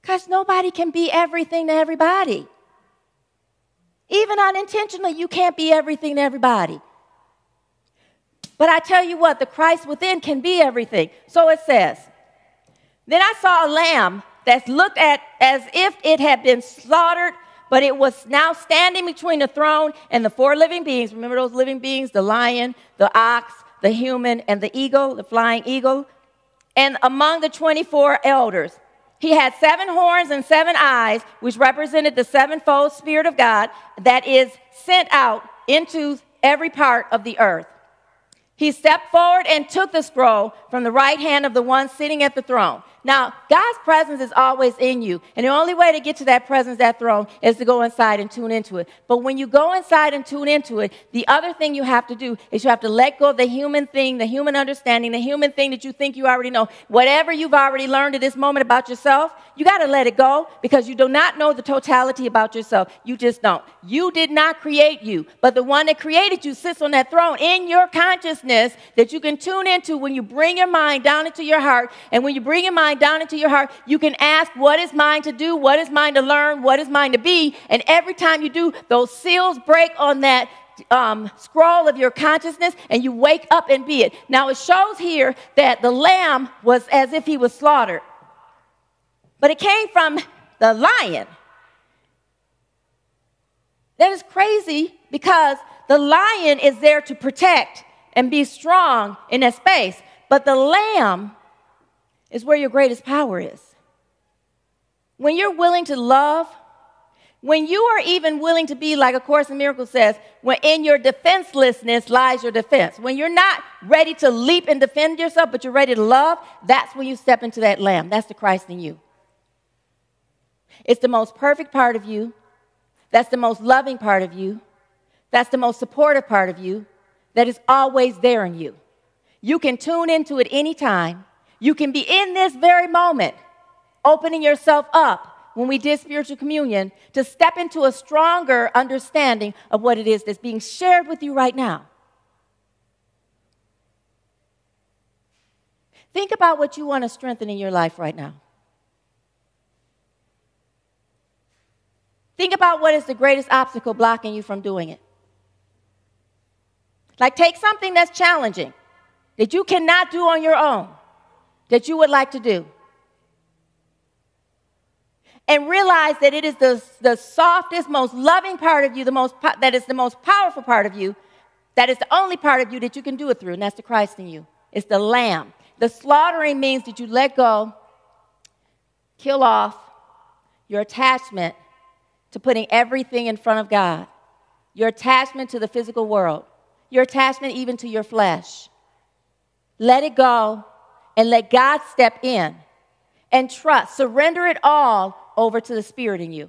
Because nobody can be everything to everybody. Even unintentionally, you can't be everything to everybody. But I tell you what, the Christ within can be everything. So it says, then I saw a lamb that's looked at as if it had been slaughtered, but it was now standing between the throne and the four living beings. Remember those living beings? The lion, the ox, the human, and the eagle, the flying eagle. And among the 24 elders, he had seven horns and seven eyes, which represented the sevenfold Spirit of God that is sent out into every part of the earth. He stepped forward and took the scroll from the right hand of the one sitting at the throne. Now, God's presence is always in you. And the only way to get to that presence, that throne, is to go inside and tune into it. But when you go inside and tune into it, the other thing you have to do is you have to let go of the human thing, the human understanding, the human thing that you think you already know. Whatever you've already learned at this moment about yourself, you got to let it go because you do not know the totality about yourself. You just don't. You did not create you, but the one that created you sits on that throne in your consciousness that you can tune into when you bring your mind down into your heart. And when you bring your mind down into your heart, you can ask, What is mine to do? What is mine to learn? What is mine to be? And every time you do, those seals break on that um, scroll of your consciousness and you wake up and be it. Now it shows here that the lamb was as if he was slaughtered, but it came from the lion. That is crazy because the lion is there to protect and be strong in that space, but the lamb is where your greatest power is. When you're willing to love, when you are even willing to be, like A Course in Miracles says, when in your defenselessness lies your defense. When you're not ready to leap and defend yourself, but you're ready to love, that's when you step into that lamb. That's the Christ in you. It's the most perfect part of you. That's the most loving part of you. That's the most supportive part of you that is always there in you. You can tune into it anytime you can be in this very moment, opening yourself up when we did spiritual communion to step into a stronger understanding of what it is that's being shared with you right now. Think about what you want to strengthen in your life right now. Think about what is the greatest obstacle blocking you from doing it. Like, take something that's challenging that you cannot do on your own that you would like to do. And realize that it is the, the softest, most loving part of you, the most that is the most powerful part of you, that is the only part of you that you can do it through, and that's the Christ in you. It's the lamb. The slaughtering means that you let go, kill off your attachment to putting everything in front of God, your attachment to the physical world, your attachment even to your flesh. Let it go and let God step in and trust. Surrender it all over to the Spirit in you.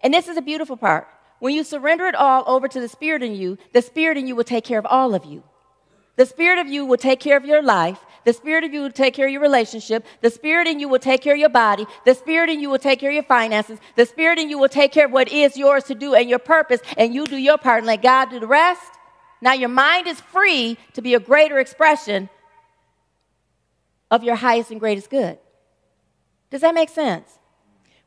And this is a beautiful part. When you surrender it all over to the Spirit in you, the Spirit in you will take care of all of you. The Spirit of you will take care of your life. The Spirit of you will take care of your relationship. The Spirit in you will take care of your body. The Spirit in you will take care of your finances. The Spirit in you will take care of what is yours to do and your purpose, and you do your part and let God do the rest. Now your mind is free to be a greater expression of your highest and greatest good. Does that make sense?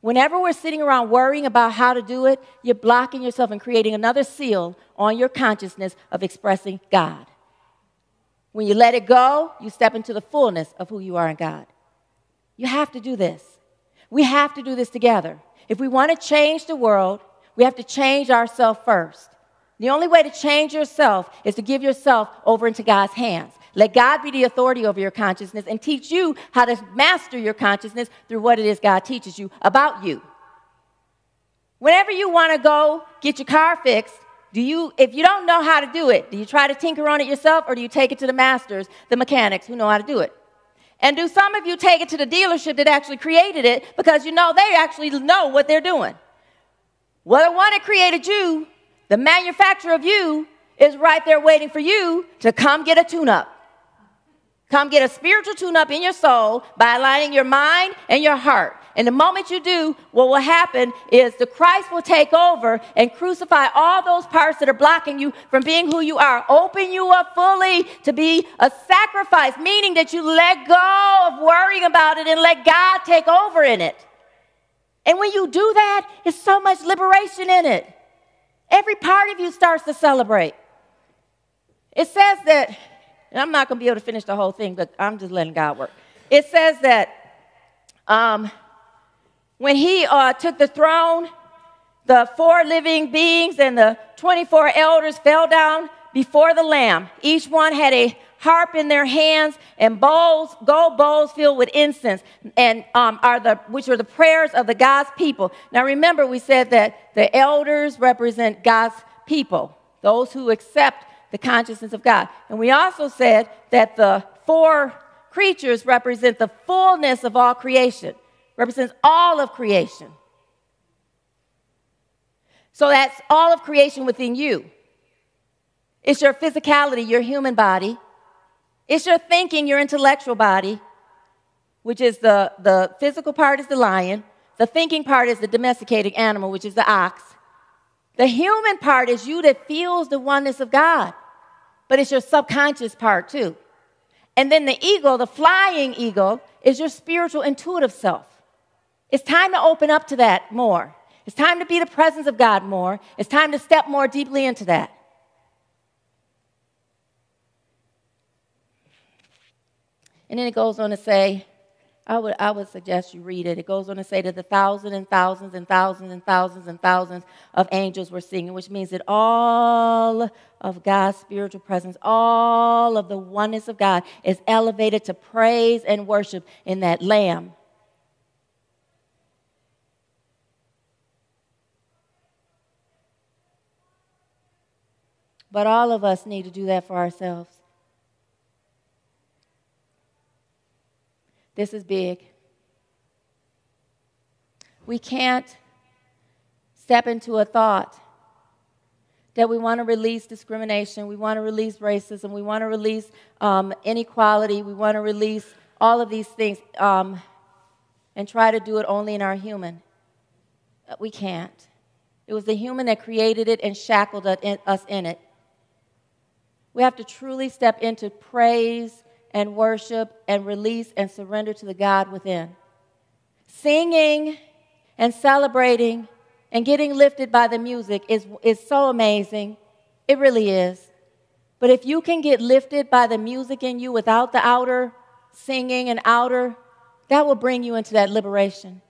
Whenever we're sitting around worrying about how to do it, you're blocking yourself and creating another seal on your consciousness of expressing God. When you let it go, you step into the fullness of who you are in God. You have to do this. We have to do this together. If we want to change the world, we have to change ourselves first. The only way to change yourself is to give yourself over into God's hands. Let God be the authority over your consciousness and teach you how to master your consciousness through what it is God teaches you about you. Whenever you want to go get your car fixed, do you, if you don't know how to do it, do you try to tinker on it yourself or do you take it to the masters, the mechanics who know how to do it? And do some of you take it to the dealership that actually created it because you know they actually know what they're doing? Well, the one that created you, the manufacturer of you, is right there waiting for you to come get a tune up. Come get a spiritual tune up in your soul by aligning your mind and your heart. And the moment you do, what will happen is the Christ will take over and crucify all those parts that are blocking you from being who you are. Open you up fully to be a sacrifice, meaning that you let go of worrying about it and let God take over in it. And when you do that, it's so much liberation in it. Every part of you starts to celebrate. It says that, and I'm not going to be able to finish the whole thing, but I'm just letting God work. It says that um, when he uh, took the throne, the four living beings and the 24 elders fell down before the Lamb. Each one had a harp in their hands and bowls, gold bowls filled with incense, and um, are the which are the prayers of the God's people. Now remember, we said that the elders represent God's people, those who accept the consciousness of God. And we also said that the four creatures represent the fullness of all creation represents all of creation. So that's all of creation within you. It's your physicality, your human body. It's your thinking, your intellectual body, which is the, the physical part is the lion. The thinking part is the domesticated animal, which is the ox. The human part is you that feels the oneness of God, but it's your subconscious part too. And then the ego, the flying ego, is your spiritual intuitive self. It's time to open up to that more. It's time to be the presence of God more. It's time to step more deeply into that. And then it goes on to say, I would, I would suggest you read it. It goes on to say that the thousands and thousands and thousands and thousands and thousands of angels were singing, which means that all of God's spiritual presence, all of the oneness of God is elevated to praise and worship in that Lamb But all of us need to do that for ourselves. This is big. We can't step into a thought that we want to release discrimination, we want to release racism, we want to release um, inequality, we want to release all of these things um, and try to do it only in our human. We can't. It was the human that created it and shackled us in it. We have to truly step into praise and worship and release and surrender to the God within. Singing and celebrating and getting lifted by the music is, is so amazing. It really is. But if you can get lifted by the music in you without the outer singing and outer, that will bring you into that liberation.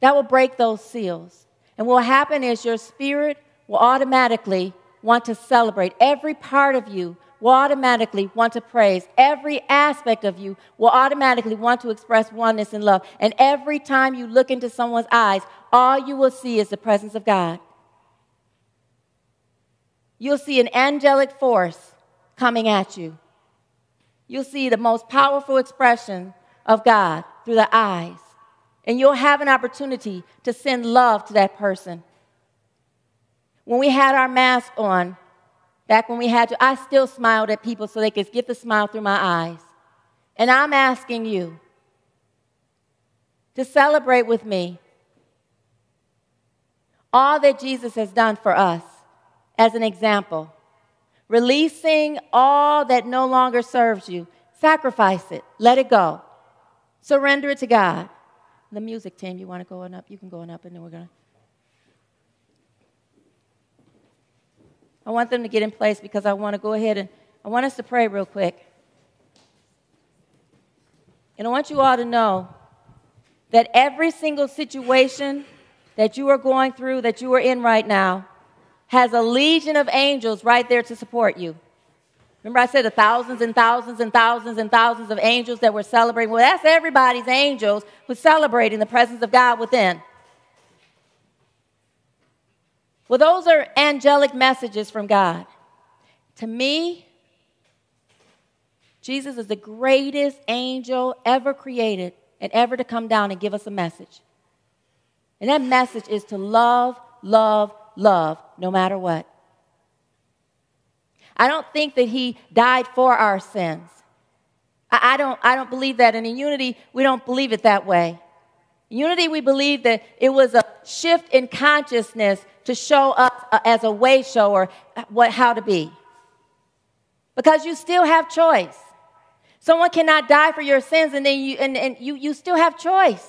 That will break those seals. And what will happen is your spirit will automatically want to celebrate. Every part of you will automatically want to praise. Every aspect of you will automatically want to express oneness and love. And every time you look into someone's eyes, all you will see is the presence of God. You'll see an angelic force coming at you. You'll see the most powerful expression of God through the eyes. And you'll have an opportunity to send love to that person. When we had our mask on, Back when we had to, I still smiled at people so they could get the smile through my eyes. And I'm asking you to celebrate with me all that Jesus has done for us as an example. Releasing all that no longer serves you. Sacrifice it. Let it go. Surrender it to God. The music team, you want to go on up? You can go on up, and then we're going to. I want them to get in place because I want to go ahead and I want us to pray real quick. And I want you all to know that every single situation that you are going through, that you are in right now, has a legion of angels right there to support you. Remember, I said the thousands and thousands and thousands and thousands of angels that were celebrating. Well, that's everybody's angels who's celebrating the presence of God within. Well, those are angelic messages from God. To me, Jesus is the greatest angel ever created and ever to come down and give us a message. And that message is to love, love, love, no matter what. I don't think that he died for our sins. I, I, don't, I don't believe that. And in unity, we don't believe it that way. In unity, we believe that it was a shift in consciousness to show us uh, as a way shower what, how to be. Because you still have choice. Someone cannot die for your sins and then you, and, and you, you still have choice.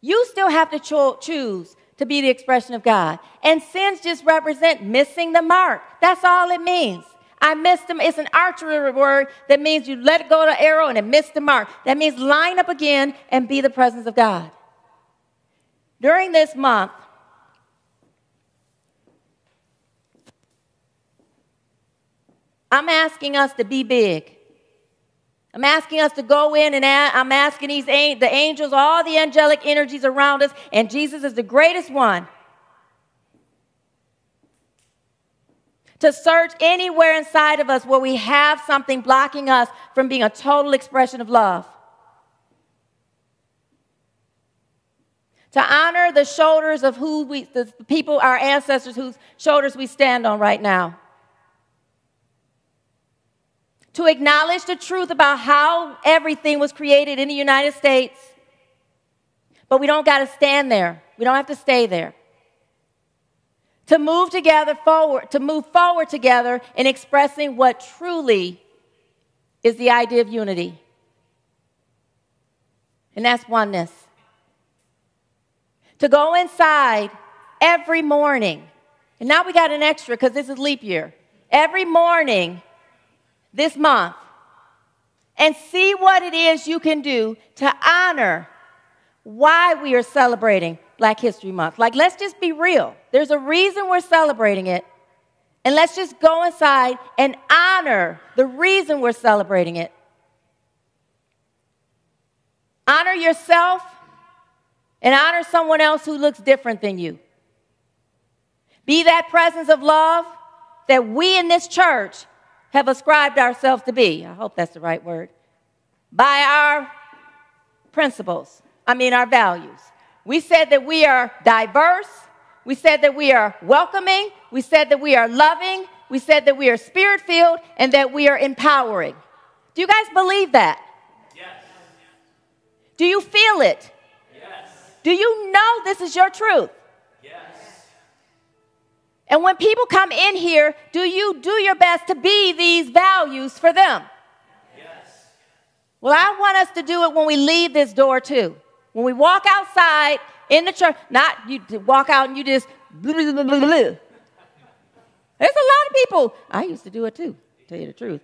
You still have to cho- choose to be the expression of God. And sins just represent missing the mark. That's all it means. I missed them. It's an archery word that means you let go of the arrow and it missed the mark. That means line up again and be the presence of God. During this month, I'm asking us to be big. I'm asking us to go in and I'm asking these the angels, all the angelic energies around us, and Jesus is the greatest one. To search anywhere inside of us where we have something blocking us from being a total expression of love. To honor the shoulders of who we, the people, our ancestors, whose shoulders we stand on right now to acknowledge the truth about how everything was created in the United States. But we don't got to stand there. We don't have to stay there. To move together forward, to move forward together in expressing what truly is the idea of unity. And that's oneness. To go inside every morning. And now we got an extra because this is leap year. Every morning this month and see what it is you can do to honor why we are celebrating Black History Month. Like, let's just be real. There's a reason we're celebrating it. And let's just go inside and honor the reason we're celebrating it. Honor yourself and honor someone else who looks different than you. Be that presence of love that we in this church have ascribed ourselves to be. I hope that's the right word. By our principles, I mean, our values. We said that we are diverse. We said that we are welcoming. We said that we are loving. We said that we are spirit filled and that we are empowering. Do you guys believe that? Yes. Do you feel it? Yes. Do you know this is your truth? And when people come in here, do you do your best to be these values for them? Yes. Well, I want us to do it when we leave this door too. When we walk outside in the church, not you walk out and you just blah, blah, blah, blah. There's a lot of people. I used to do it too, tell you the truth.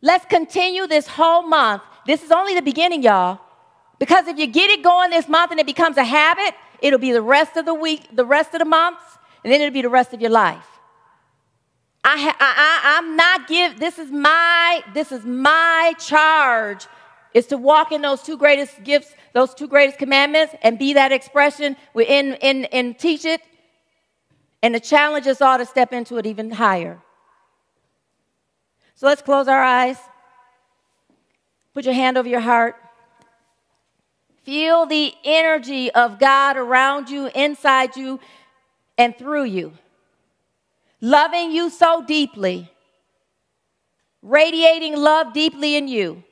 Let's continue this whole month. This is only the beginning, y'all. Because if you get it going this month and it becomes a habit, It'll be the rest of the week, the rest of the months, and then it'll be the rest of your life. I, I, I, I'm not give. This is my. This is my charge. Is to walk in those two greatest gifts, those two greatest commandments, and be that expression within, in, and teach it. And the challenge is all to step into it even higher. So let's close our eyes. Put your hand over your heart. Feel the energy of God around you, inside you, and through you. Loving you so deeply, radiating love deeply in you.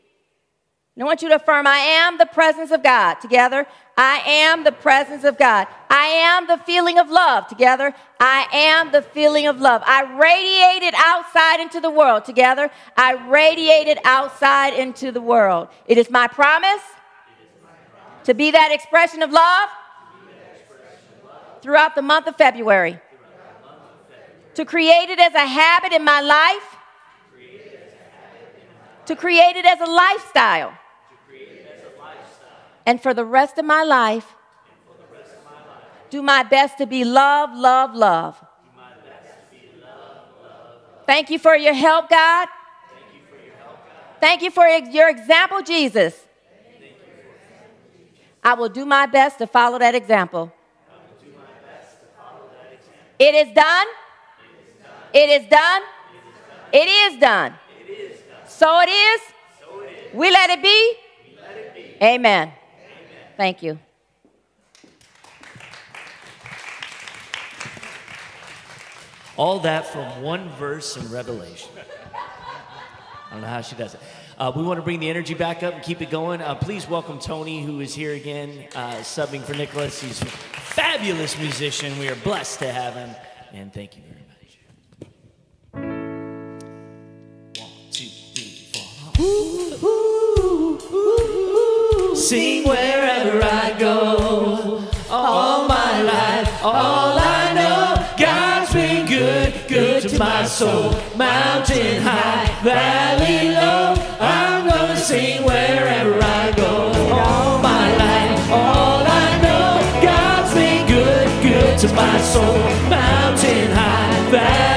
And I want you to affirm, I am the presence of God. Together, I am the presence of God. I am the feeling of love. Together, I am the feeling of love. I radiated outside into the world. Together, I radiated outside into the world. It is my promise to be that expression of love throughout the month of February. To create it as a habit in my life. To create it as a lifestyle. And for the rest of my life, do my best to be love, love, love. Thank you for your help, God. Thank you for your example, Jesus. I will do my best to follow that example. It is done. It is done. It is done. So it is. We let it be. Amen. Thank you. All that from one verse in Revelation. I don't know how she does it. Uh, we want to bring the energy back up and keep it going. Uh, please welcome Tony, who is here again, uh, subbing for Nicholas. He's a fabulous musician. We are blessed to have him, and thank you very much. One, two, three, four. Sing wherever I go, all my life, all I my soul. Mountain high, valley low. I'm gonna sing wherever I go. All my life, all I know. God's been good, good to my soul. Mountain high, valley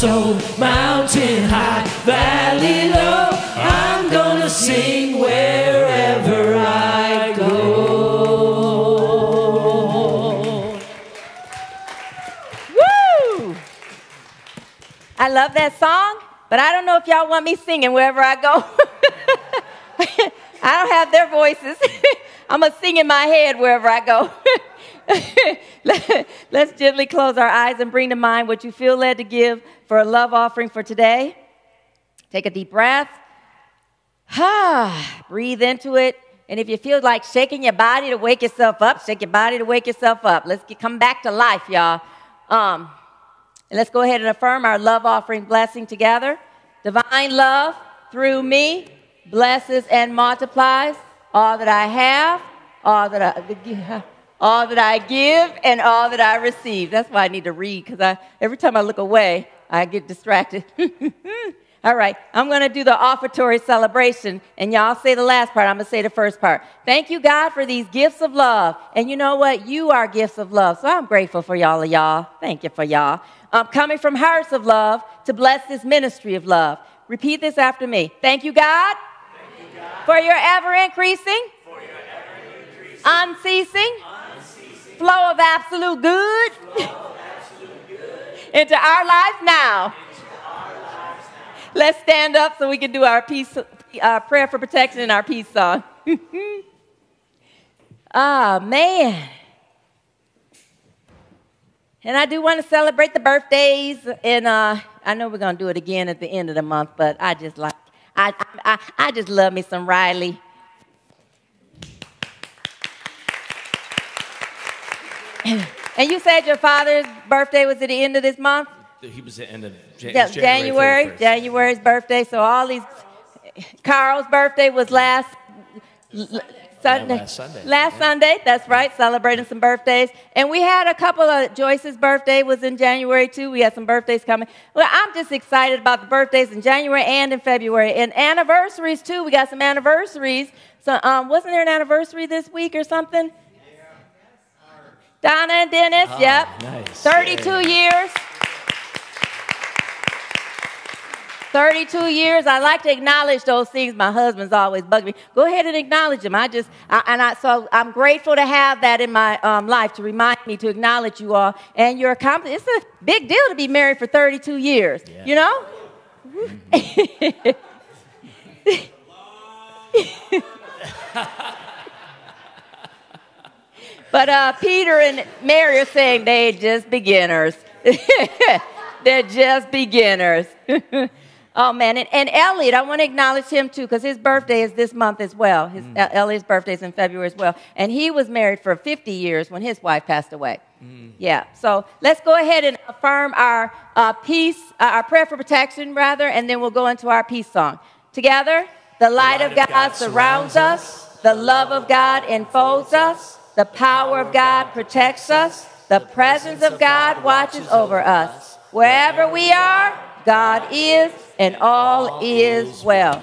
soul. Mountain high, valley low, I'm gonna sing wherever I go. Woo! I love that song, but I don't know if y'all want me singing wherever I go. I don't have their voices. I'm to sing in my head wherever I go. Let's gently close our eyes and bring to mind what you feel led to give for a love offering for today. Take a deep breath. Breathe into it. And if you feel like shaking your body to wake yourself up, shake your body to wake yourself up. Let's get, come back to life, y'all. Um, and let's go ahead and affirm our love offering blessing together. Divine love through me blesses and multiplies all that I have, all that I, all that I give, and all that I receive. That's why I need to read because I, every time I look away, I get distracted. All right, I'm going to do the offertory celebration, and y'all say the last part. I'm going to say the first part. Thank you, God, for these gifts of love. And you know what? You are gifts of love. So I'm grateful for y'all of y'all. Thank you for y'all. I'm coming from hearts of love to bless this ministry of love. Repeat this after me. Thank you, God, for your ever increasing, unceasing, flow of absolute good into our lives now. Let's stand up so we can do our peace, uh, prayer for protection and our peace song. Ah, oh, man. And I do want to celebrate the birthdays, and uh, I know we're gonna do it again at the end of the month. But I just like, I, I, I just love me some Riley. and you said your father's birthday was at the end of this month. He was at the end of Jan- yeah, January. January January's birthday. So all these. Carl's birthday was last Sunday. last Sunday. Last Yeah. Sunday, that's right, celebrating some birthdays. And we had a couple of, Joyce's birthday was in January too. We had some birthdays coming. Well, I'm just excited about the birthdays in January and in February. And anniversaries too. We got some anniversaries. So, um, wasn't there an anniversary this week or something? Donna and Dennis, Ah, yep. nice. 32 years. 32 years. I like to acknowledge those things. My husband's always bugging me. Go ahead and acknowledge them. I just, I, and I, so I'm grateful to have that in my um, life to remind me to acknowledge you all and your accomplishments. It's a big deal to be married for 32 years, Yeah. you know? But uh, Peter and Mary are saying they're just beginners. they're just beginners. oh man, and, and Elliot, I want to acknowledge him too because his birthday is this month as well. His uh, Elliot's birthday is in February as well, and he was married for 50 years when his wife passed away. Yeah, so let's go ahead and affirm our uh, peace, uh, our prayer for protection, rather, and then we'll go into our peace song. Together, the light, of God, surrounds us, the love of God enfolds us, the power of God protects us, the presence of God watches over us. Wherever we are, God is, and all is well.